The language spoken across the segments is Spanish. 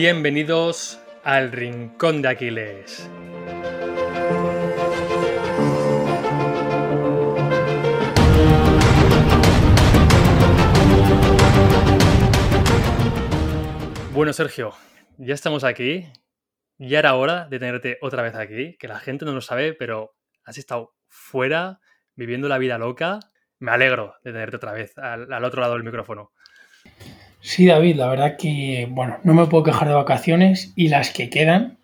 Bienvenidos al Rincón de Aquiles. Bueno, Sergio, ya estamos aquí. Ya era hora de tenerte otra vez aquí, que la gente no lo sabe, pero has estado fuera, viviendo la vida loca. Me alegro de tenerte otra vez al, otro lado del micrófono. Sí, David, la verdad que, bueno, no me puedo quejar de vacaciones y las que quedan,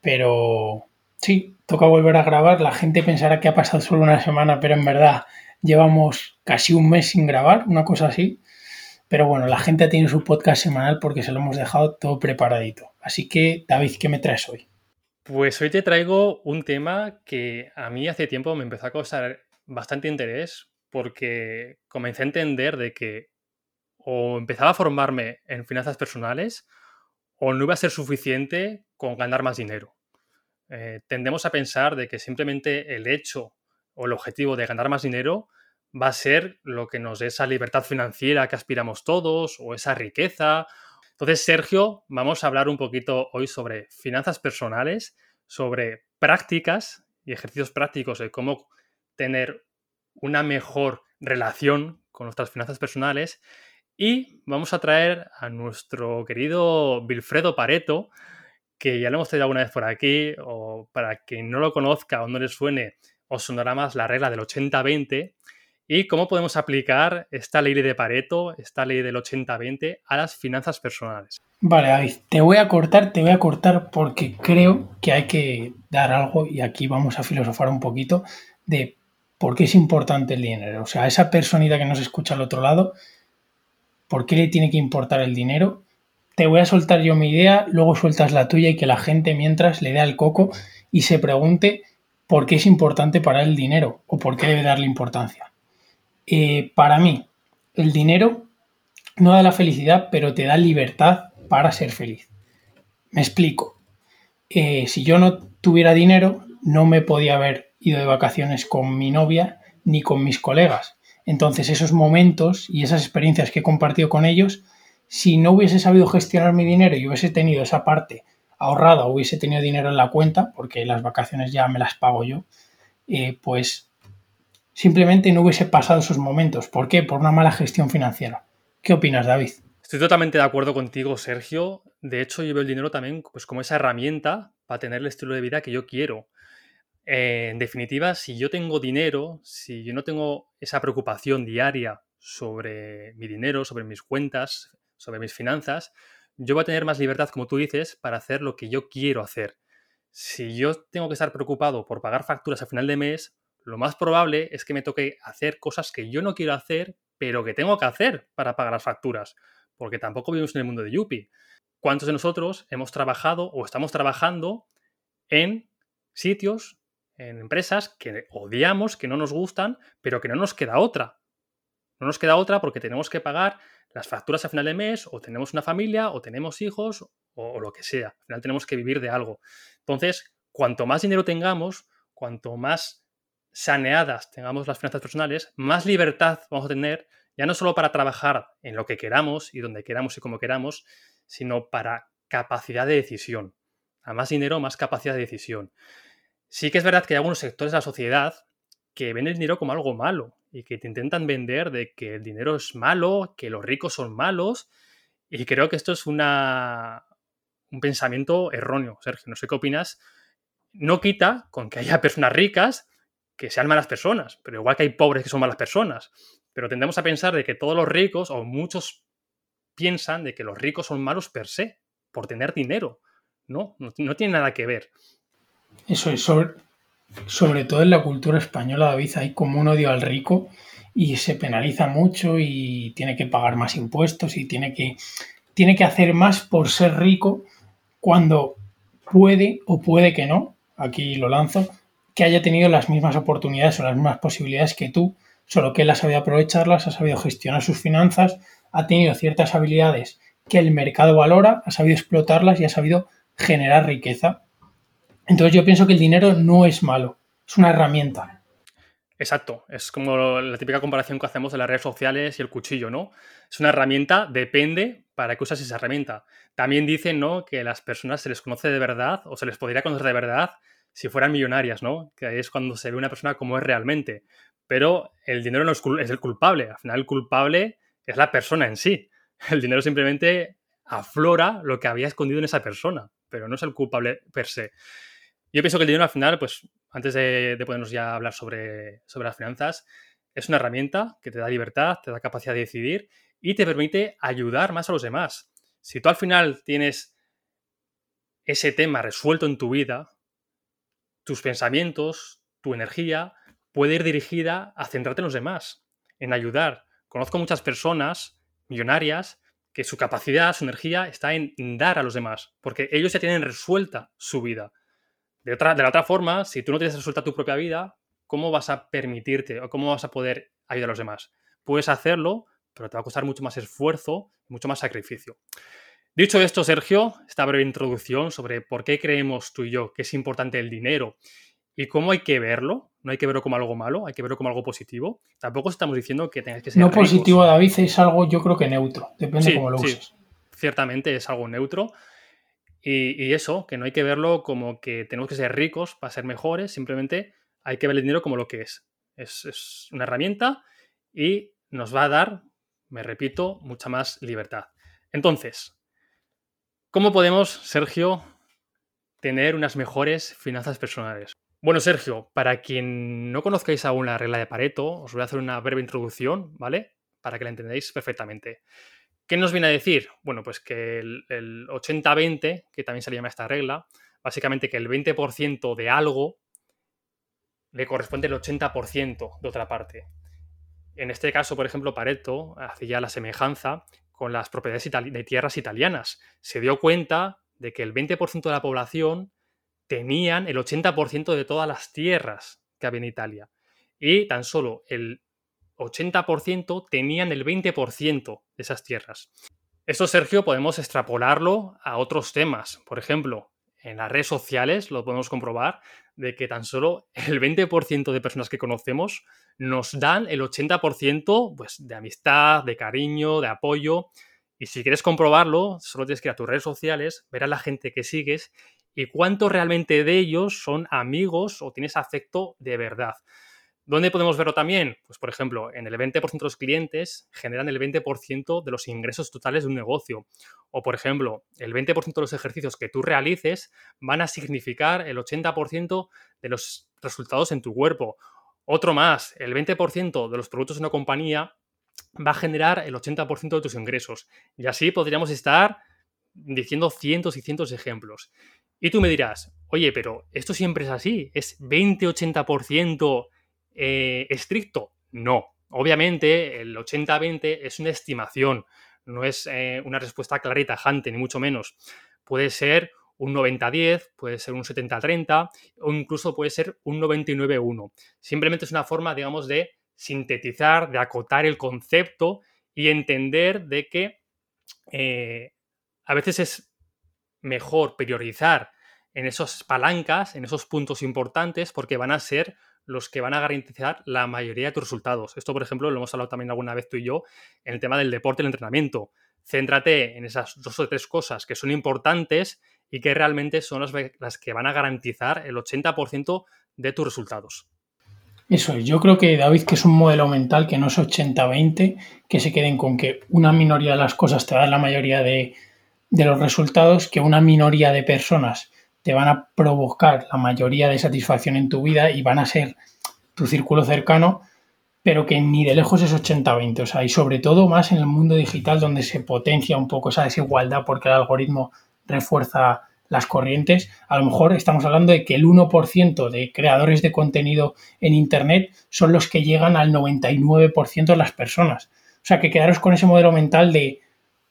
pero sí, toca volver a grabar. La gente pensará que ha pasado solo una semana, pero en verdad llevamos casi un mes sin grabar, una cosa así. Pero bueno, la gente tiene su podcast semanal porque se lo hemos dejado todo preparadito. Así que, David, ¿qué me traes hoy? Pues hoy te traigo un tema que a mí hace tiempo me empezó a causar bastante interés porque comencé a entender de que o empezaba a formarme en finanzas personales o no iba a ser suficiente con ganar más dinero. Eh, tendemos a pensar de que simplemente el hecho o el objetivo de ganar más dinero va a ser lo que nos dé esa libertad financiera que aspiramos todos o esa riqueza. Entonces, Sergio, vamos a hablar un poquito hoy sobre finanzas personales, sobre prácticas y ejercicios prácticos de cómo tener una mejor relación con nuestras finanzas personales y vamos a traer a nuestro querido Wilfredo Pareto, que ya lo hemos traído alguna vez por aquí, o para quien no lo conozca o no le suene, os sonará más la regla del 80-20, y cómo podemos aplicar esta ley de Pareto, esta ley del 80-20 a las finanzas personales. Vale, David, te voy a cortar, te voy a cortar porque creo que hay que dar algo y aquí vamos a filosofar un poquito de por qué es importante el dinero. O sea, esa personita que nos escucha al otro lado, ¿por qué le tiene que importar el dinero? Te voy a soltar yo mi idea, luego sueltas la tuya y que la gente mientras le dé al coco y se pregunte por qué es importante para el dinero o por qué debe darle importancia. Eh, para mí, el dinero no da la felicidad, pero te da libertad para ser feliz. Me explico. Eh, si yo no tuviera dinero, no me podía haber ido de vacaciones con mi novia ni con mis colegas. Entonces esos momentos y esas experiencias que he compartido con ellos, si no hubiese sabido gestionar mi dinero y hubiese tenido esa parte ahorrada, hubiese tenido dinero en la cuenta, porque las vacaciones ya me las pago yo, eh, pues simplemente no hubiese pasado esos momentos. ¿Por qué? Por una mala gestión financiera. ¿Qué opinas, David? Estoy totalmente de acuerdo contigo, Sergio. De hecho, yo veo el dinero también pues, como esa herramienta para tener el estilo de vida que yo quiero. Eh, en definitiva, si yo tengo dinero, si yo no tengo esa preocupación diaria sobre mi dinero, sobre mis cuentas, sobre mis finanzas, yo voy a tener más libertad, como tú dices, para hacer lo que yo quiero hacer. Si yo tengo que estar preocupado por pagar facturas a final de mes, lo más probable es que me toque hacer cosas que yo no quiero hacer, pero que tengo que hacer para pagar las facturas, porque tampoco vivimos en el mundo de Yuppie. ¿Cuántos de nosotros hemos trabajado o estamos trabajando en sitios, en empresas que odiamos, que no nos gustan, pero que no nos queda otra? No nos queda otra porque tenemos que pagar las facturas a final de mes, o tenemos una familia, o tenemos hijos, o, lo que sea. Al final tenemos que vivir de algo. Entonces, cuanto más dinero tengamos, cuanto más saneadas tengamos las finanzas personales, más libertad vamos a tener, ya no solo para trabajar en lo que queramos y donde queramos y como queramos, sino para capacidad de decisión. A más dinero, más capacidad de decisión. Sí que es verdad que hay algunos sectores de la sociedad que ven el dinero como algo malo y que te intentan vender de que el dinero es malo, que los ricos son malos. Y creo que esto es una, un pensamiento erróneo, Sergio. No sé qué opinas. No quita con que haya personas ricas que sean malas personas, pero igual que hay pobres que son malas personas. Pero tendemos a pensar de que todos los ricos, o muchos piensan de que los ricos son malos per se, por tener dinero. No, no, tiene nada que ver. Eso es, sobre, todo en la cultura española, David, hay como un odio al rico y se penaliza mucho y tiene que pagar más impuestos y tiene que, tiene que hacer más por ser rico cuando puede o puede que no, aquí lo lanzo, que haya tenido las mismas oportunidades o las mismas posibilidades que tú, solo que él ha sabido aprovecharlas, ha sabido gestionar sus finanzas, ha tenido ciertas habilidades que el mercado valora, ha sabido explotarlas y ha sabido generar riqueza. Entonces yo pienso que el dinero no es malo, es una herramienta. Exacto, es como la típica comparación que hacemos de las redes sociales y el cuchillo, ¿no? Es una herramienta, depende para que usas esa herramienta. También dicen, ¿no? Que las personas se les conoce de verdad o se les podría conocer de verdad si fueran millonarias, ¿no? Que ahí es cuando se ve una persona como es realmente. Pero el dinero no es, es el culpable. Al final, el culpable es la persona en sí. El dinero simplemente aflora lo que había escondido en esa persona, pero no es el culpable per se. Yo pienso que el dinero al final, pues antes de, podernos ya hablar sobre, sobre las finanzas, es una herramienta que te da libertad, te da capacidad de decidir y te permite ayudar más a los demás. Si tú al final tienes ese tema resuelto en tu vida, tus pensamientos, tu energía puede ir dirigida a centrarte en los demás, en ayudar. Conozco muchas personas millonarias que su capacidad, su energía está en dar a los demás, porque ellos ya tienen resuelta su vida. De, otra, de la otra forma, si tú no tienes resuelta tu propia vida, ¿cómo vas a permitirte o cómo vas a poder ayudar a los demás? Puedes hacerlo, pero te va a costar mucho más esfuerzo, mucho más sacrificio. Dicho esto, Sergio, esta breve introducción sobre por qué creemos tú y yo que es importante el dinero y cómo hay que verlo, no hay que verlo como algo malo, hay que verlo como algo positivo. Tampoco estamos diciendo que tengas que ser. No positivo, David, es algo yo creo que neutro, depende de cómo lo uses. Ciertamente es algo neutro. Y, eso, que no hay que verlo como que tenemos que ser ricos para ser mejores, simplemente hay que ver el dinero como lo que es. Es, es una herramienta y nos va a dar, me repito, mucha más libertad. Entonces, ¿cómo podemos, Sergio, tener unas mejores finanzas personales? Bueno, Sergio, para quien no conozcáis aún la regla de Pareto, os voy a hacer una breve introducción, ¿vale? Para que la entendáis perfectamente. ¿Qué nos viene a decir? Bueno, pues que el, 80-20, que también se llama esta regla, básicamente que el 20% de algo le corresponde el 80% de otra parte. En este caso, por ejemplo, Pareto hacía la semejanza con las propiedades de tierras italianas. Se dio cuenta de que el 20% de la población tenían el 80% de todas las tierras que había en Italia. Y tan solo el 80% tenían el 20% de esas tierras. Esto, Sergio, podemos extrapolarlo a otros temas. Por ejemplo, en las redes sociales lo podemos comprobar de que tan solo el 20% de personas que conocemos nos dan el 80% pues, de amistad, de cariño, de apoyo. Y si quieres comprobarlo, solo tienes que ir a tus redes sociales, ver a la gente que sigues y cuántos realmente de ellos son amigos o tienes afecto de verdad. ¿Dónde podemos verlo también? Pues, por ejemplo, en el 20% de los clientes generan el 20% de los ingresos totales de un negocio. O, por ejemplo, el 20% de los ejercicios que tú realices van a significar el 80% de los resultados en tu cuerpo. Otro más, el 20% de los productos de una compañía va a generar el 80% de tus ingresos. Y así podríamos estar diciendo cientos y cientos de ejemplos. Y tú me dirás, oye, pero esto siempre es así, es 20-80% eh, estricto. No, obviamente el 80-20 es una estimación, no es eh, una respuesta clara y tajante, ni mucho menos. Puede ser un 90-10, puede ser un 70-30 o incluso puede ser un 99-1. Simplemente es una forma, digamos, de sintetizar, de acotar el concepto y entender de que eh, a veces es mejor priorizar en esas palancas, en esos puntos importantes, porque van a ser los que van a garantizar la mayoría de tus resultados. Esto, por ejemplo, lo hemos hablado también alguna vez tú y yo en el tema del deporte el entrenamiento. Céntrate en esas dos o tres cosas que son importantes y que realmente son las, las que van a garantizar el 80% de tus resultados. Eso es, yo creo que David, que es un modelo mental que no es 80-20, que se queden con que una minoría de las cosas te da la mayoría de, de los resultados que una minoría de personas te van a provocar la mayoría de satisfacción en tu vida y van a ser tu círculo cercano, pero que ni de lejos es 80-20. O sea, y sobre todo más en el mundo digital donde se potencia un poco esa desigualdad porque el algoritmo refuerza las corrientes, a lo mejor estamos hablando de que el 1% de creadores de contenido en Internet son los que llegan al 99% de las personas. O sea, que quedaros con ese modelo mental de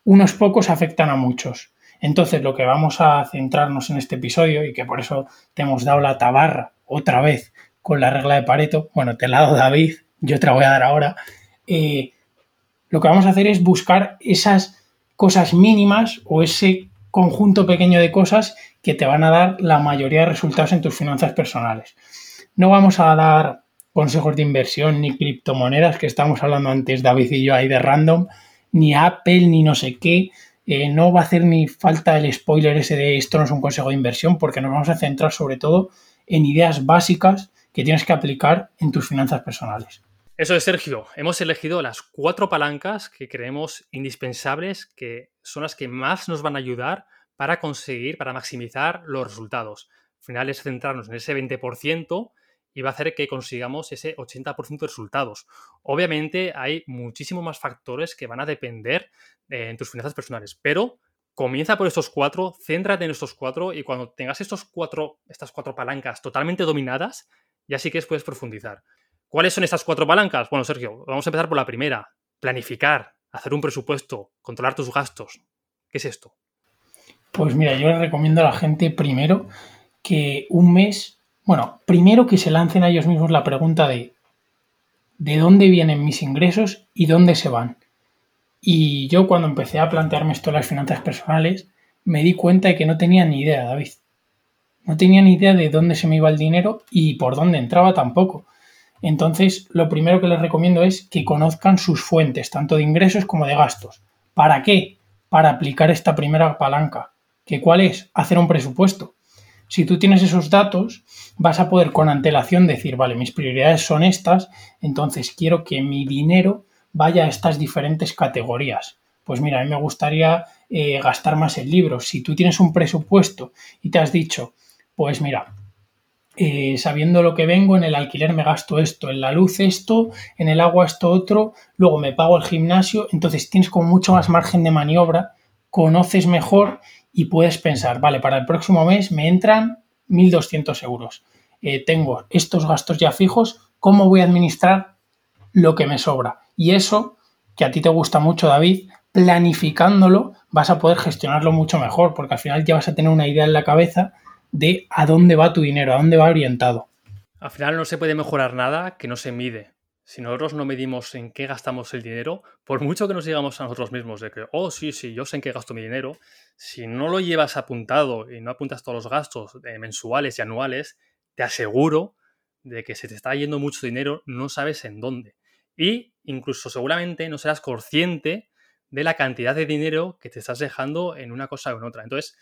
unos pocos afectan a muchos. Entonces, lo que vamos a centrarnos en este episodio, y que por eso te hemos dado la tabarra otra vez con la regla de Pareto, bueno, te la ha dado David, yo te la voy a dar ahora, eh, lo que vamos a hacer es buscar esas cosas mínimas o ese conjunto pequeño de cosas que te van a dar la mayoría de resultados en tus finanzas personales. No vamos a dar consejos de inversión ni criptomonedas, que estamos hablando antes David y yo ahí de random, ni Apple, ni no sé qué. Eh, no va a hacer ni falta el spoiler ese de esto no es un consejo de inversión porque nos vamos a centrar sobre todo en ideas básicas que tienes que aplicar en tus finanzas personales. Eso es, Sergio. Hemos elegido las cuatro palancas que creemos indispensables, que son las que más nos van a ayudar para conseguir, para maximizar los resultados. Al final es centrarnos en ese 20% y va a hacer que consigamos ese 80% de resultados. Obviamente hay muchísimos más factores que van a depender en tus finanzas personales, pero comienza por estos cuatro, céntrate en estos cuatro y cuando tengas estos cuatro, estas cuatro palancas totalmente dominadas, ya sí que puedes profundizar. ¿Cuáles son estas cuatro palancas? Bueno, Sergio, vamos a empezar por la primera. Planificar, hacer un presupuesto, controlar tus gastos. ¿Qué es esto? Pues mira, yo le recomiendo a la gente primero que un mes, bueno, primero que se lancen a ellos mismos la pregunta de ¿de dónde vienen mis ingresos y dónde se van? Y yo cuando empecé a plantearme esto en las finanzas personales, me di cuenta de que no tenía ni idea, David. No tenía ni idea de dónde se me iba el dinero y por dónde entraba tampoco. Entonces, lo primero que les recomiendo es que conozcan sus fuentes, tanto de ingresos como de gastos. ¿Para qué? Para aplicar esta primera palanca. ¿Que cuál es? Hacer un presupuesto. Si tú tienes esos datos, vas a poder con antelación decir, vale, mis prioridades son estas, entonces quiero que mi dinero vaya a estas diferentes categorías. Pues mira, a mí me gustaría eh, gastar más en libros. Si tú tienes un presupuesto y te has dicho, pues mira, eh, sabiendo lo que vengo, en el alquiler me gasto esto, en la luz esto, en el agua esto otro, luego me pago el gimnasio, entonces tienes como mucho más margen de maniobra, conoces mejor y puedes pensar, vale, para el próximo mes me entran 1.200 euros, eh, tengo estos gastos ya fijos, ¿cómo voy a administrar lo que me sobra? Y eso, que a ti te gusta mucho, David, planificándolo vas a poder gestionarlo mucho mejor, porque al final ya vas a tener una idea en la cabeza de a dónde va tu dinero, a dónde va orientado. Al final no se puede mejorar nada que no se mide. Si nosotros no medimos en qué gastamos el dinero, por mucho que nos digamos a nosotros mismos de que, oh, sí, sí, yo sé en qué gasto mi dinero, si no lo llevas apuntado y no apuntas todos los gastos eh, mensuales y anuales, te aseguro de que se te está yendo mucho dinero, no sabes en dónde. Y incluso seguramente no serás consciente de la cantidad de dinero que te estás dejando en una cosa o en otra. Entonces,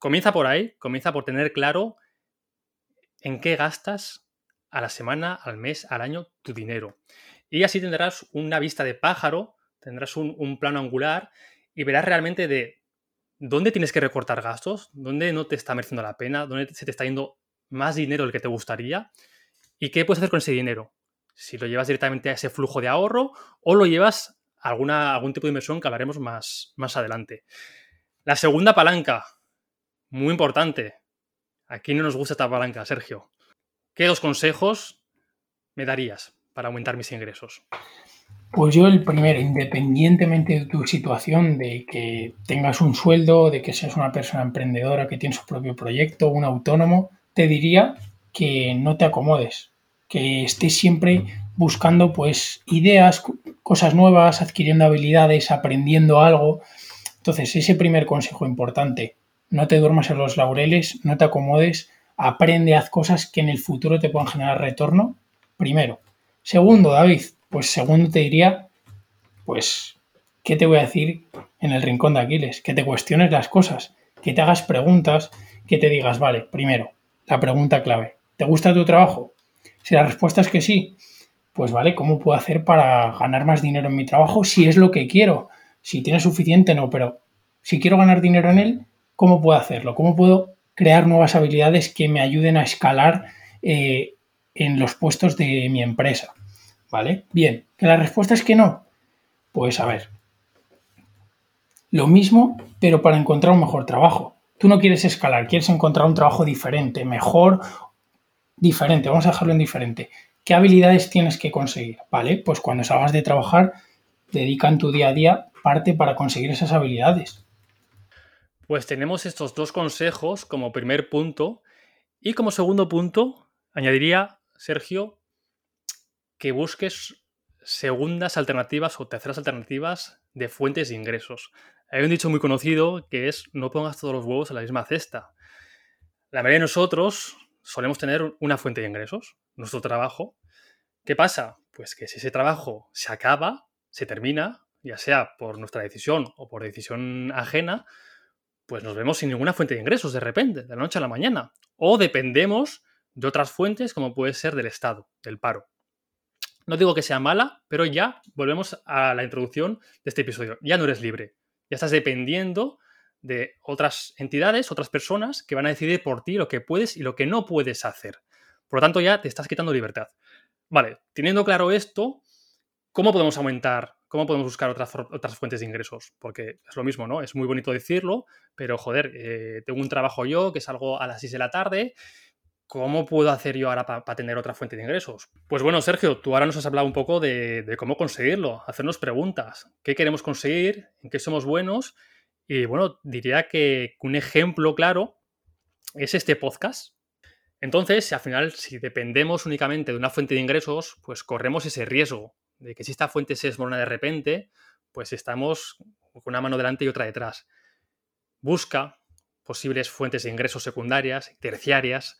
Comienza por ahí, comienza por tener claro en qué gastas a la semana, al mes, al año tu dinero. Y así tendrás una vista de pájaro, tendrás un, plano angular y verás realmente de dónde tienes que recortar gastos, dónde no te está mereciendo la pena, dónde se te está yendo más dinero del que te gustaría y qué puedes hacer con ese dinero. Si lo llevas directamente a ese flujo de ahorro o lo llevas a alguna, algún tipo de inversión que hablaremos más, más adelante. La segunda palanca, muy importante. Aquí no nos gusta esta palanca, Sergio. ¿Qué dos consejos me darías para aumentar mis ingresos? Pues yo el primero, independientemente de tu situación, de que tengas un sueldo, de que seas una persona emprendedora que tiene su propio proyecto, un autónomo, te diría que no te acomodes, que estés siempre buscando pues ideas, cosas nuevas, adquiriendo habilidades, aprendiendo algo. Entonces, ese primer consejo importante, no te duermas en los laureles, no te acomodes, aprende, haz cosas que en el futuro te puedan generar retorno, primero. Segundo, David, pues segundo te diría, pues, ¿qué te voy a decir en el rincón de Aquiles? Que te cuestiones las cosas, que te hagas preguntas, que te digas, vale, primero, la pregunta clave, ¿te gusta tu trabajo? Si la respuesta es que sí, pues vale, ¿cómo puedo hacer para ganar más dinero en mi trabajo si es lo que quiero? Si tiene suficiente, no, pero si quiero ganar dinero en él, ¿Cómo puedo hacerlo? ¿Cómo puedo crear nuevas habilidades que me ayuden a escalar eh, en los puestos de mi empresa? ¿Vale? Bien, que la respuesta es que no. Pues a ver, lo mismo, pero para encontrar un mejor trabajo. Tú no quieres escalar, quieres encontrar un trabajo diferente, mejor, diferente. Vamos a dejarlo en diferente. ¿Qué habilidades tienes que conseguir? ¿Vale? Pues cuando salgas de trabajar, dedica en tu día a día parte para conseguir esas habilidades. Pues tenemos estos dos consejos como primer punto y como segundo punto añadiría, Sergio, que busques segundas alternativas o terceras alternativas de fuentes de ingresos. Hay un dicho muy conocido que es no pongas todos los huevos en la misma cesta. La mayoría de nosotros solemos tener una fuente de ingresos, nuestro trabajo. ¿Qué pasa? Pues que si ese trabajo se acaba, se termina, ya sea por nuestra decisión o por decisión ajena, pues nos vemos sin ninguna fuente de ingresos de repente, de la noche a la mañana. O dependemos de otras fuentes como puede ser del Estado, del paro. No digo que sea mala, pero ya volvemos a la introducción de este episodio. Ya no eres libre. Ya estás dependiendo de otras entidades, otras personas que van a decidir por ti lo que puedes y lo que no puedes hacer. Por lo tanto, ya te estás quitando libertad. Vale, teniendo claro esto, ¿cómo podemos aumentar, cómo podemos buscar otras, otras fuentes de ingresos? Porque es lo mismo, ¿no? Es muy bonito decirlo, pero joder, eh, tengo un trabajo yo que salgo a las 6 de la tarde ¿cómo puedo hacer yo ahora para tener otra fuente de ingresos? Pues bueno, Sergio, tú ahora nos has hablado un poco de, cómo conseguirlo, hacernos preguntas, qué queremos conseguir, en qué somos buenos. Y bueno, diría que un ejemplo claro es este podcast. Entonces, al final, si dependemos únicamente de una fuente de ingresos, pues corremos ese riesgo de que si esta fuente se desmorona de repente, pues estamos con una mano delante y otra detrás. Busca posibles fuentes de ingresos secundarias, terciarias,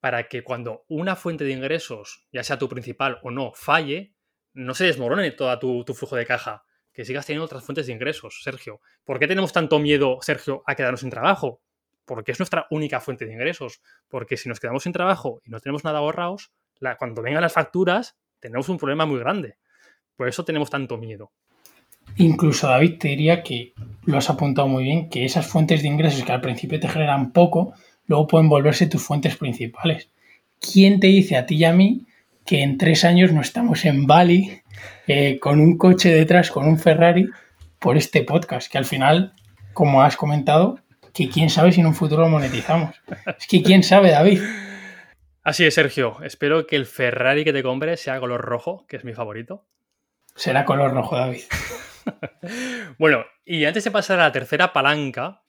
para que cuando una fuente de ingresos, ya sea tu principal o no, falle, no se desmorone todo tu, flujo de caja, que sigas teniendo otras fuentes de ingresos, Sergio. ¿Por qué tenemos tanto miedo, Sergio, a quedarnos sin trabajo? Porque es nuestra única fuente de ingresos. Porque si nos quedamos sin trabajo y no tenemos nada ahorrados, cuando vengan las facturas, tenemos un problema muy grande. Por eso tenemos tanto miedo. Incluso David te diría que lo has apuntado muy bien, que esas fuentes de ingresos que al principio te generan poco, luego pueden volverse tus fuentes principales. ¿Quién te dice a ti y a mí que en tres años no estamos en Bali eh, con un coche detrás, con un Ferrari, por este podcast? Que al final, como has comentado, que quién sabe si en un futuro lo monetizamos. Es que quién sabe, David. Así es, Sergio. Espero que el Ferrari que te compre sea color rojo, que es mi favorito. Será color rojo, David. bueno, y antes de pasar a la tercera palanca,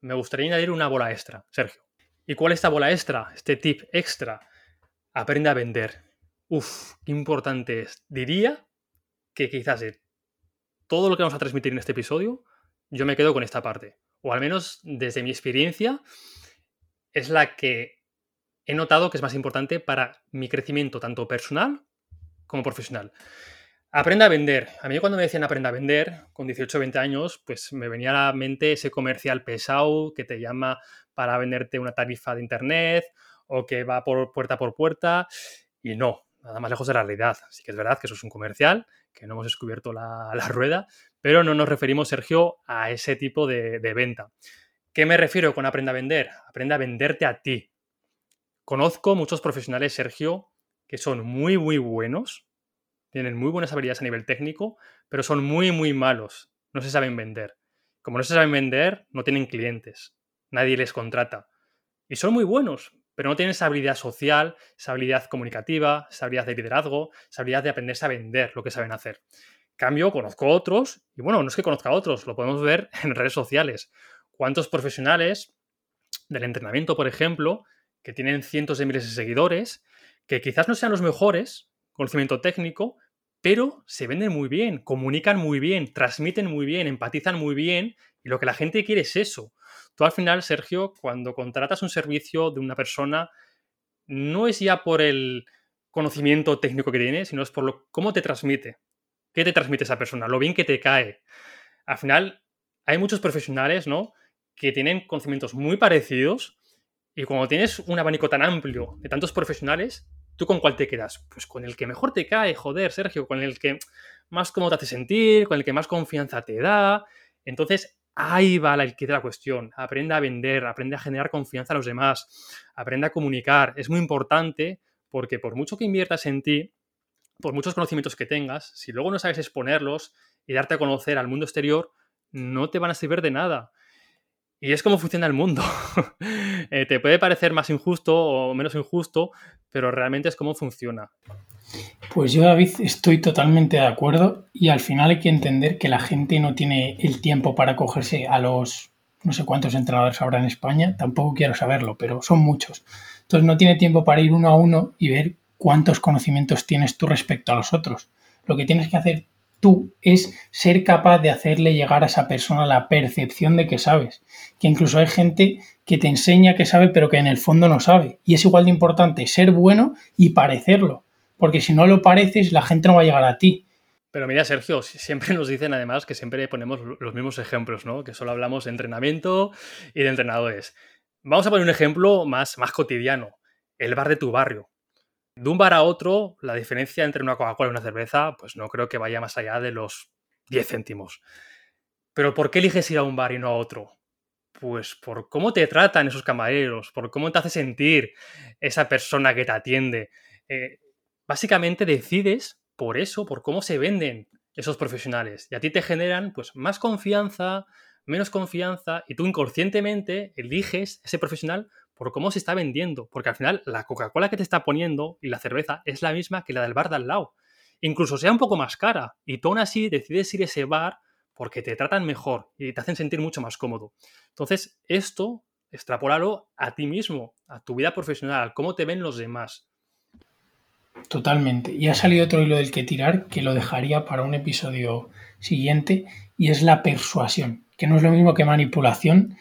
me gustaría añadir una bola extra, Sergio. ¿Y cuál es esta bola extra? Este tip extra. Aprende a vender. Uf, qué importante es. Diría que quizás de todo lo que vamos a transmitir en este episodio, yo me quedo con esta parte. O al menos desde mi experiencia, es la que he notado que es más importante para mi crecimiento, tanto personal como profesional. Aprenda a vender. A mí cuando me decían aprenda a vender, con 18 o 20 años, pues me venía a la mente ese comercial pesado que te llama para venderte una tarifa de internet o que va por puerta por puerta y no, nada más lejos de la realidad. Así que es verdad que eso es un comercial, que no hemos descubierto la, rueda, pero no nos referimos, Sergio, a ese tipo de, de venta. ¿Qué me refiero con aprenda a vender? Aprende a venderte a ti. Conozco muchos profesionales, Sergio, que son muy, muy buenos, tienen muy buenas habilidades a nivel técnico, pero son muy, muy malos. No se saben vender. Como no se saben vender, no tienen clientes nadie les contrata. Y son muy buenos, pero no tienen esa habilidad social, esa habilidad comunicativa, esa habilidad de liderazgo, esa habilidad de aprenderse a vender lo que saben hacer. Cambio, conozco otros, y bueno, no es que conozca a otros, lo podemos ver en redes sociales. ¿Cuántos profesionales del entrenamiento, por ejemplo, que tienen cientos de miles de seguidores, que quizás no sean los mejores, conocimiento técnico, pero se venden muy bien, comunican muy bien, transmiten muy bien, empatizan muy bien, y lo que la gente quiere es eso. Tú al final, Sergio, cuando contratas un servicio de una persona, no es ya por el conocimiento técnico que tiene, sino es por lo, cómo te transmite. ¿Qué te transmite esa persona? Lo bien que te cae. Al final, hay muchos profesionales, ¿no? Que tienen conocimientos muy parecidos y cuando tienes un abanico tan amplio de tantos profesionales, ¿tú con cuál te quedas? Pues con el que mejor te cae, joder, Sergio, con el que más cómodo te hace sentir, con el que más confianza te da. Entonces, Ahí va la, de la cuestión. Aprende a vender, aprende a generar confianza a los demás, aprende a comunicar. Es muy importante porque por mucho que inviertas en ti, por muchos conocimientos que tengas, si luego no sabes exponerlos y darte a conocer al mundo exterior, no te van a servir de nada. Y es como funciona el mundo. Eh, te puede parecer más injusto o menos injusto, pero realmente es como funciona. Pues yo, David, estoy totalmente de acuerdo y al final hay que entender que la gente no tiene el tiempo para cogerse a los no sé cuántos entrenadores habrá en España, tampoco quiero saberlo, pero son muchos. Entonces no tiene tiempo para ir uno a uno y ver cuántos conocimientos tienes tú respecto a los otros. Lo que tienes que hacer tú es ser capaz de hacerle llegar a esa persona la percepción de que sabes. Que incluso hay gente que te enseña que sabe pero que en el fondo no sabe. Y es igual de importante ser bueno y parecerlo porque si no lo pareces, la gente no va a llegar a ti. Pero mira, Sergio, siempre nos dicen además que siempre ponemos los mismos ejemplos, ¿no? Que solo hablamos de entrenamiento y de entrenadores. Vamos a poner un ejemplo más, más cotidiano, el bar de tu barrio. De un bar a otro, la diferencia entre una Coca-Cola y una cerveza, pues no creo que vaya más allá de los 10 céntimos. Pero ¿por qué eliges ir a un bar y no a otro? Pues por cómo te tratan esos camareros, por cómo te hace sentir esa persona que te atiende. Eh, básicamente decides por eso, por cómo se venden esos profesionales. Y a ti te generan pues más confianza, menos confianza, y tú inconscientemente eliges ese profesional por cómo se está vendiendo. Porque al final la Coca-Cola que te está poniendo y la cerveza es la misma que la del bar de al lado. Incluso sea un poco más cara. Y tú aún así decides ir a ese bar porque te tratan mejor y te hacen sentir mucho más cómodo. Entonces, esto, extrapolalo a ti mismo, a tu vida profesional, cómo te ven los demás. Totalmente. Y ha salido otro hilo del que tirar que lo dejaría para un episodio siguiente y es la persuasión, que no es lo mismo que manipulación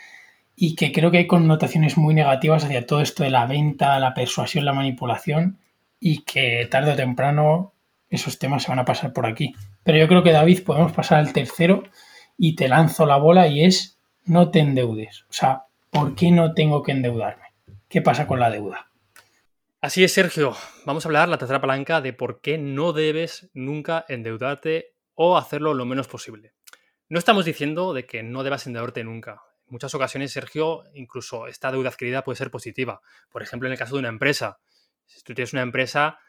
y que creo que hay connotaciones muy negativas hacia todo esto de la venta, la persuasión, la manipulación y que tarde o temprano esos temas se van a pasar por aquí. Pero yo creo que David podemos pasar al tercero y te lanzo la bola y es no te endeudes. O sea, ¿por qué no tengo que endeudarme? ¿Qué pasa con la deuda? Así es, Sergio. Vamos a hablar la tercera palanca de por qué no debes nunca endeudarte o hacerlo lo menos posible. No estamos diciendo de que no debas endeudarte nunca. Muchas ocasiones, Sergio, incluso esta deuda adquirida puede ser positiva. Por ejemplo, en el caso de una empresa. Si tú tienes una empresa,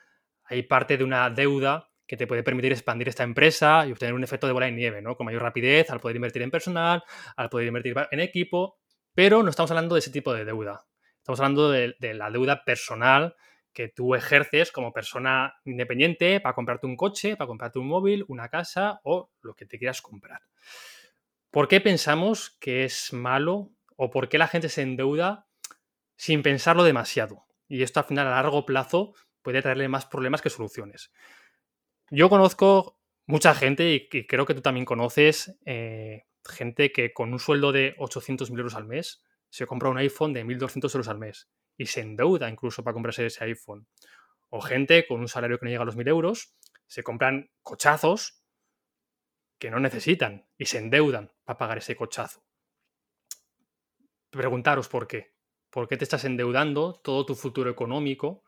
hay parte de una deuda que te puede permitir expandir esta empresa y obtener un efecto de bola de nieve, ¿no? Con mayor rapidez, al poder invertir en personal, al poder invertir en equipo, pero no estamos hablando de ese tipo de deuda. Estamos hablando de, la deuda personal que tú ejerces como persona independiente para comprarte un coche, para comprarte un móvil, una casa o lo que te quieras comprar. ¿Por qué pensamos que es malo o por qué la gente se endeuda sin pensarlo demasiado? Y esto al final a largo plazo puede traerle más problemas que soluciones. Yo conozco mucha gente y, creo que tú también conoces eh, gente que con un sueldo de 800.000 euros al mes se compra un iPhone de 1.200 euros al mes y se endeuda incluso para comprarse ese iPhone. O gente con un salario que no llega a los 1.000 euros se compran cochazos que no necesitan y se endeudan para pagar ese cochazo. Preguntaros por qué. ¿Por qué te estás endeudando todo tu futuro económico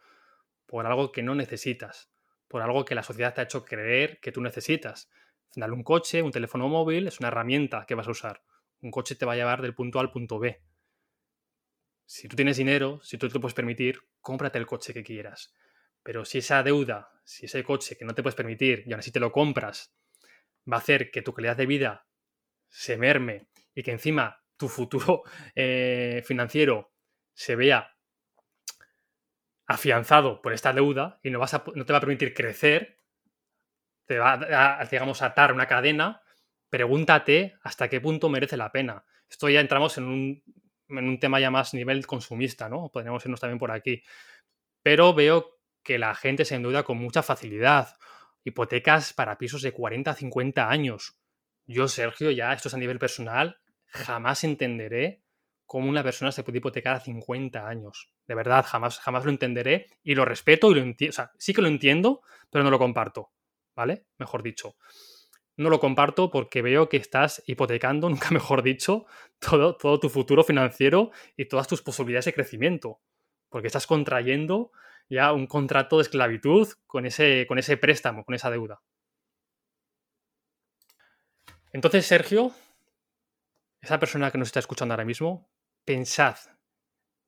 por algo que no necesitas? Por algo que la sociedad te ha hecho creer que tú necesitas. Al un coche, un teléfono móvil es una herramienta que vas a usar. Un coche te va a llevar del punto A al punto B si tú tienes dinero, si tú te lo puedes permitir, cómprate el coche que quieras. Pero si esa deuda, si ese coche que no te puedes permitir y aún así te lo compras, va a hacer que tu calidad de vida se merme y que encima tu futuro eh, financiero se vea afianzado por esta deuda y no, vas no te va a permitir crecer, te va a, digamos, atar una cadena, pregúntate hasta qué punto merece la pena. Esto ya entramos en un en un tema ya más nivel consumista, ¿no? Podríamos irnos también por aquí. Pero veo que la gente se endeuda con mucha facilidad. Hipotecas para pisos de 40 a 50 años. Yo, Sergio, ya esto es a nivel personal, jamás entenderé cómo una persona se puede hipotecar a 50 años. De verdad, jamás, jamás lo entenderé y lo respeto y lo entiendo. O sea, sí que lo entiendo, pero no lo comparto. ¿Vale? Mejor dicho no lo comparto porque veo que estás hipotecando, nunca mejor dicho, todo, todo tu futuro financiero y todas tus posibilidades de crecimiento. Porque estás contrayendo ya un contrato de esclavitud con ese, con ese préstamo, con esa deuda. Entonces, Sergio, esa persona que nos está escuchando ahora mismo, pensad,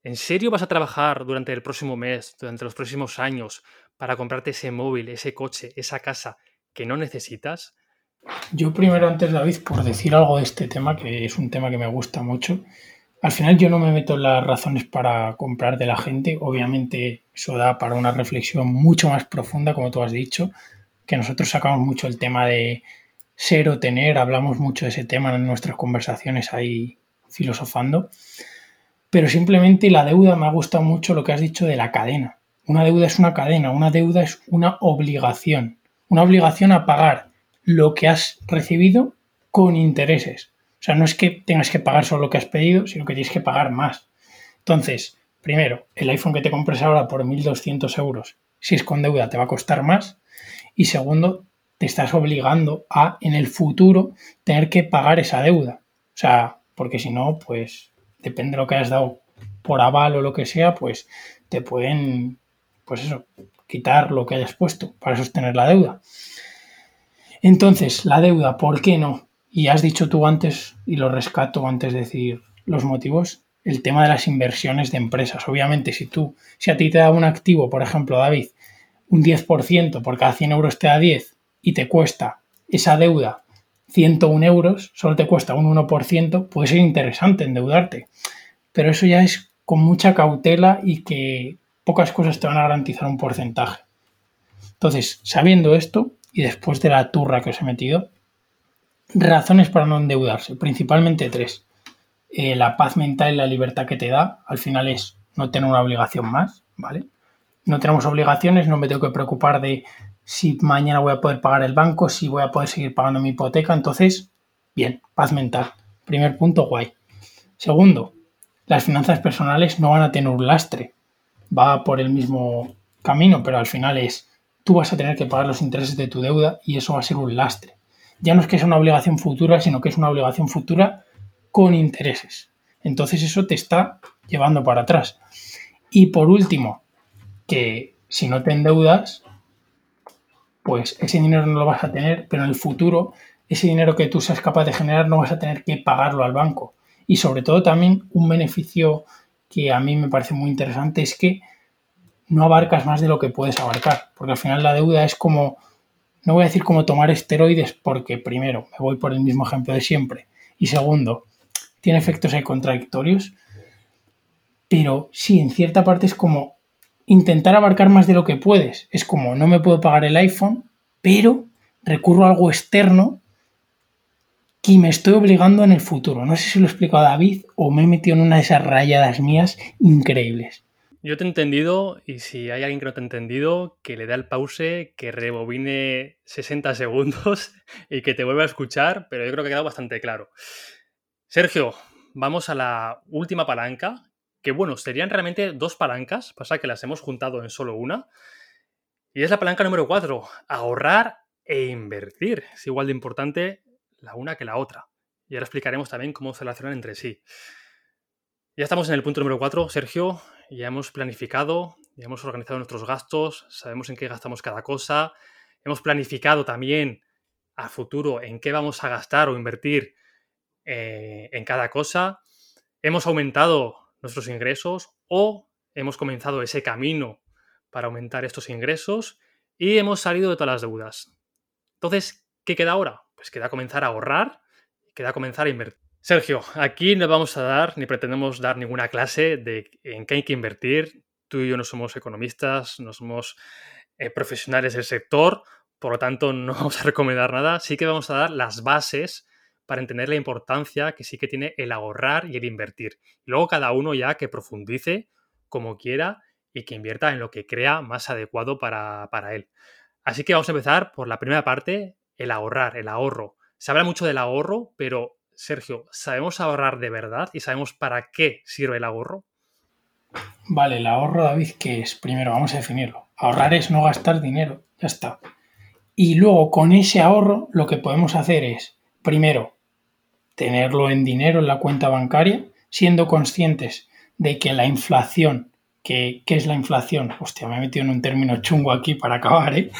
¿en serio vas a trabajar durante el próximo mes, durante los próximos años, para comprarte ese móvil, ese coche, esa casa que no necesitas? Yo primero antes, David, por decir algo de este tema, que es un tema que me gusta mucho. Al final yo no me meto en las razones para comprar de la gente. Obviamente eso da para una reflexión mucho más profunda, como tú has dicho, que nosotros sacamos mucho el tema de ser o tener, hablamos mucho de ese tema en nuestras conversaciones ahí filosofando. Pero simplemente la deuda me ha gustado mucho lo que has dicho de la cadena. Una deuda es una cadena, una deuda es una obligación, una obligación a pagar lo que has recibido con intereses. O sea, no es que tengas que pagar solo lo que has pedido, sino que tienes que pagar más. Entonces, primero, el iPhone que te compres ahora por 1.200 euros, si es con deuda, te va a costar más. Y segundo, te estás obligando a en el futuro tener que pagar esa deuda. O sea, porque si no, pues depende de lo que hayas dado por aval o lo que sea, pues te pueden, pues eso, quitar lo que hayas puesto para sostener la deuda. Entonces, la deuda, ¿por qué no? Y has dicho tú antes, y lo rescato antes de decir los motivos, el tema de las inversiones de empresas. Obviamente, si tú, si a ti te da un activo, por ejemplo, David, un 10%, por cada 100 euros te da 10, y te cuesta esa deuda 101 euros, solo te cuesta un 1%, puede ser interesante endeudarte. Pero eso ya es con mucha cautela y que pocas cosas te van a garantizar un porcentaje. Entonces, sabiendo esto, y después de la turra que os he metido, razones para no endeudarse, principalmente tres. Eh, la paz mental y la libertad que te da, al final es no tener una obligación más, ¿vale? No tenemos obligaciones, no me tengo que preocupar de si mañana voy a poder pagar el banco, si voy a poder seguir pagando mi hipoteca. Entonces, bien, paz mental. Primer punto, guay. Segundo, las finanzas personales no van a tener un lastre. Va por el mismo camino, pero al final es, tú vas a tener que pagar los intereses de tu deuda y eso va a ser un lastre. Ya no es que sea una obligación futura, sino que es una obligación futura con intereses. Entonces eso te está llevando para atrás. Y por último, que si no te endeudas, pues ese dinero no lo vas a tener, pero en el futuro ese dinero que tú seas capaz de generar no vas a tener que pagarlo al banco. Y sobre todo también un beneficio que a mí me parece muy interesante es que no abarcas más de lo que puedes abarcar, porque al final la deuda es como, no voy a decir como tomar esteroides, porque primero, me voy por el mismo ejemplo de siempre, y segundo, tiene efectos ahí contradictorios, pero sí, en cierta parte es como intentar abarcar más de lo que puedes. Es como, no me puedo pagar el iPhone, pero recurro a algo externo que me estoy obligando en el futuro. No sé si lo he explicado a David o me he metido en una de esas rayadas mías increíbles. Yo te he entendido y si hay alguien que no te ha entendido, que le dé el pause, que rebobine 60 segundos y que te vuelva a escuchar, pero yo creo que ha quedado bastante claro. Sergio, vamos a la última palanca, que bueno, serían realmente dos palancas, pasa que las hemos juntado en solo una. Y es la palanca número cuatro, ahorrar e invertir. Es igual de importante la una que la otra. Y ahora explicaremos también cómo se relacionan entre sí. Ya estamos en el punto número cuatro, Sergio. Ya hemos planificado, ya hemos organizado nuestros gastos, sabemos en qué gastamos cada cosa. Hemos planificado también a futuro en qué vamos a gastar o invertir eh, en cada cosa. Hemos aumentado nuestros ingresos o hemos comenzado ese camino para aumentar estos ingresos y hemos salido de todas las deudas. Entonces, ¿qué queda ahora? Pues queda comenzar a ahorrar queda comenzar a invertir. Sergio, aquí no vamos a dar ni pretendemos dar ninguna clase de en qué hay que invertir. Tú y yo no somos economistas, no somos eh, profesionales del sector, por lo tanto no vamos a recomendar nada. Sí que vamos a dar las bases para entender la importancia que sí que tiene el ahorrar y el invertir. Luego cada uno ya que profundice como quiera y que invierta en lo que crea más adecuado para, él. Así que vamos a empezar por la primera parte, el ahorrar, el ahorro. Se habla mucho del ahorro, pero Sergio, ¿sabemos ahorrar de verdad y sabemos para qué sirve el ahorro? Vale, el ahorro, David, ¿qué es? Primero vamos a definirlo. Ahorrar es no gastar dinero, ya está. Y luego con ese ahorro lo que podemos hacer es, primero, tenerlo en dinero en la cuenta bancaria, siendo conscientes de que la inflación, que, ¿qué es la inflación? Hostia, me he metido en un término chungo aquí para acabar, ¿eh?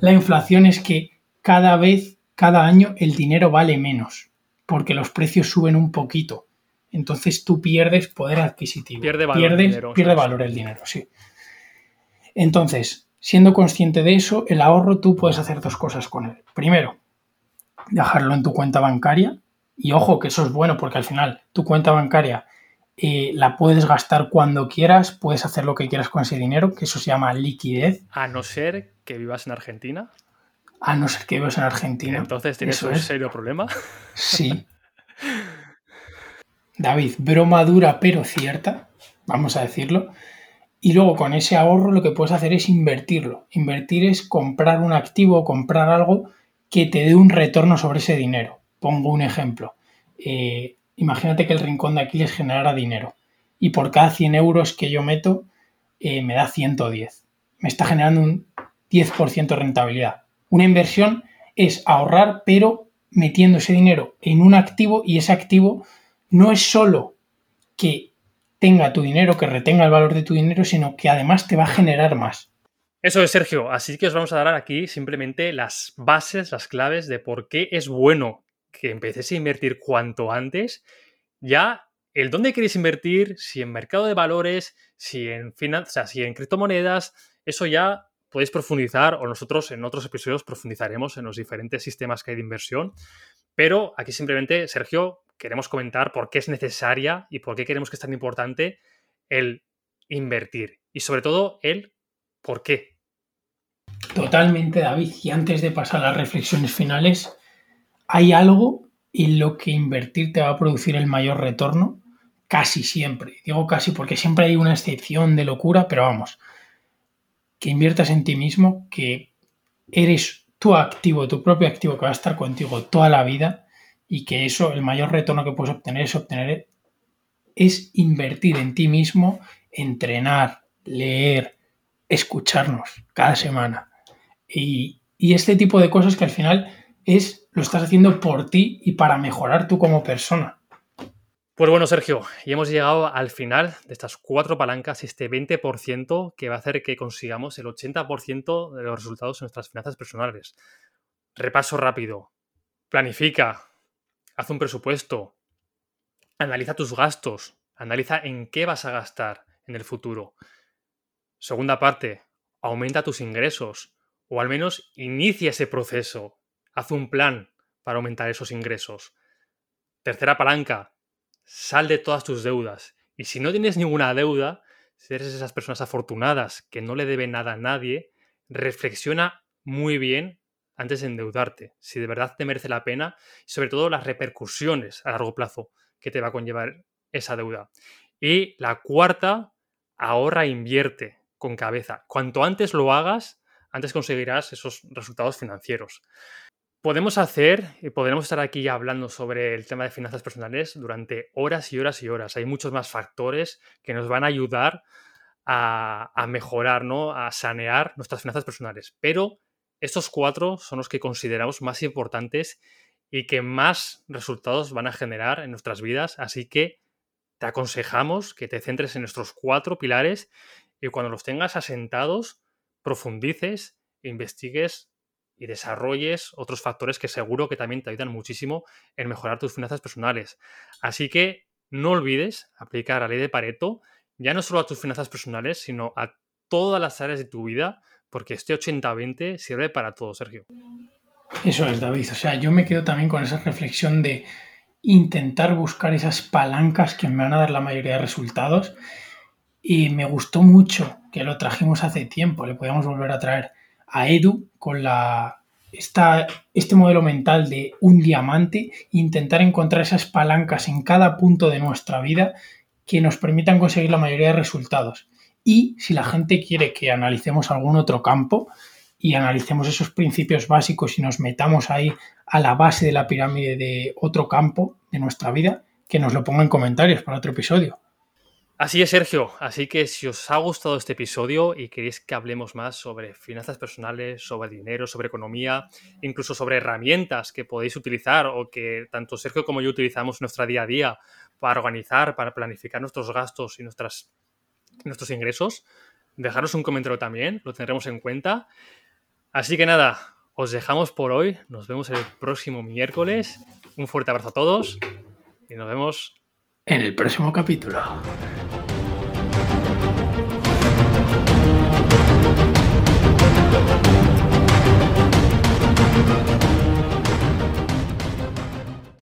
La inflación es que cada vez, cada año, el dinero vale menos, porque los precios suben un poquito. Entonces tú pierdes poder adquisitivo. Pierde valor, dinero, pierde valor el dinero, sí. Entonces, siendo consciente de eso, el ahorro tú puedes hacer dos cosas con él. Primero, dejarlo en tu cuenta bancaria, y ojo, que eso es bueno porque al final tu cuenta bancaria eh, la puedes gastar cuando quieras, puedes hacer lo que quieras con ese dinero, que eso se llama liquidez. A no ser que vivas en Argentina. A no ser que vivas en Argentina. Entonces tienes un serio problema. Sí. David, broma dura pero cierta, vamos a decirlo. Y luego con ese ahorro lo que puedes hacer es invertirlo. Invertir es comprar un activo, comprar algo que te dé un retorno sobre ese dinero. Pongo un ejemplo. Eh, imagínate que el rincón de Aquiles generara dinero y por cada 100 euros que yo meto eh, me da 110. Me está generando un 10% de rentabilidad. Una inversión es ahorrar, pero metiendo ese dinero en un activo y ese activo no es solo que tenga tu dinero, que retenga el valor de tu dinero, sino que además te va a generar más. Eso es, Sergio. Así que os vamos a dar aquí simplemente las bases, las claves de por qué es bueno que empecéis a invertir cuanto antes. Ya el dónde queréis invertir, si en mercado de valores, si en finanzas, si en criptomonedas, eso ya podéis profundizar o nosotros en otros episodios profundizaremos en los diferentes sistemas que hay de inversión. Pero aquí simplemente, Sergio, queremos comentar por qué es necesaria y por qué queremos que es tan importante el invertir. Y sobre todo el por qué. Totalmente, David. Y antes de pasar a las reflexiones finales, ¿hay algo en lo que invertir te va a producir el mayor retorno? Casi siempre. Digo casi porque siempre hay una excepción de locura, pero vamos, que inviertas en ti mismo, que eres tu activo, tu propio activo que va a estar contigo toda la vida y que eso, el mayor retorno que puedes obtener es obtener, es invertir en ti mismo, entrenar, leer, escucharnos cada semana. Y, y este tipo de cosas que al final es, lo estás haciendo por ti y para mejorar tú como persona. Pues bueno, Sergio, y hemos llegado al final de estas cuatro palancas, este 20% que va a hacer que consigamos el 80% de los resultados en nuestras finanzas personales. Repaso rápido. Planifica, haz un presupuesto, analiza tus gastos, analiza en qué vas a gastar en el futuro. Segunda parte, aumenta tus ingresos o al menos inicia ese proceso. Haz un plan para aumentar esos ingresos. Tercera palanca, sal de todas tus deudas. Y si no tienes ninguna deuda, si eres esas personas afortunadas que no le deben nada a nadie, reflexiona muy bien antes de endeudarte, si de verdad te merece la pena y sobre todo las repercusiones a largo plazo que te va a conllevar esa deuda. Y la cuarta, ahorra e invierte con cabeza. Cuanto antes lo hagas, antes conseguirás esos resultados financieros podemos hacer y podremos estar aquí hablando sobre el tema de finanzas personales durante horas y horas y horas. Hay muchos más factores que nos van a ayudar a, mejorar, ¿no? a sanear nuestras finanzas personales. Pero estos cuatro son los que consideramos más importantes y que más resultados van a generar en nuestras vidas. Así que te aconsejamos que te centres en nuestros cuatro pilares y cuando los tengas asentados, profundices investigues y desarrolles otros factores que seguro que también te ayudan muchísimo en mejorar tus finanzas personales. Así que no olvides aplicar la ley de Pareto, ya no solo a tus finanzas personales, sino a todas las áreas de tu vida, porque este 80-20 sirve para todo, Sergio. Eso es, David. O sea, yo me quedo también con esa reflexión de intentar buscar esas palancas que me van a dar la mayoría de resultados. Y me gustó mucho que lo trajimos hace tiempo, le podíamos volver a traer a Edu con la, esta, este modelo mental de un diamante intentar encontrar esas palancas en cada punto de nuestra vida que nos permitan conseguir la mayoría de resultados. Y si la gente quiere que analicemos algún otro campo y analicemos esos principios básicos y nos metamos ahí a la base de la pirámide de otro campo de nuestra vida, que nos lo ponga en comentarios para otro episodio. Así es, Sergio. Así que si os ha gustado este episodio y queréis que hablemos más sobre finanzas personales, sobre dinero, sobre economía, incluso sobre herramientas que podéis utilizar o que tanto Sergio como yo utilizamos en nuestro día a día para organizar, para planificar nuestros gastos y nuestros ingresos, dejaros un comentario también, lo tendremos en cuenta. Así que nada, os dejamos por hoy. Nos vemos el próximo miércoles. Un fuerte abrazo a todos y nos vemos en el próximo capítulo.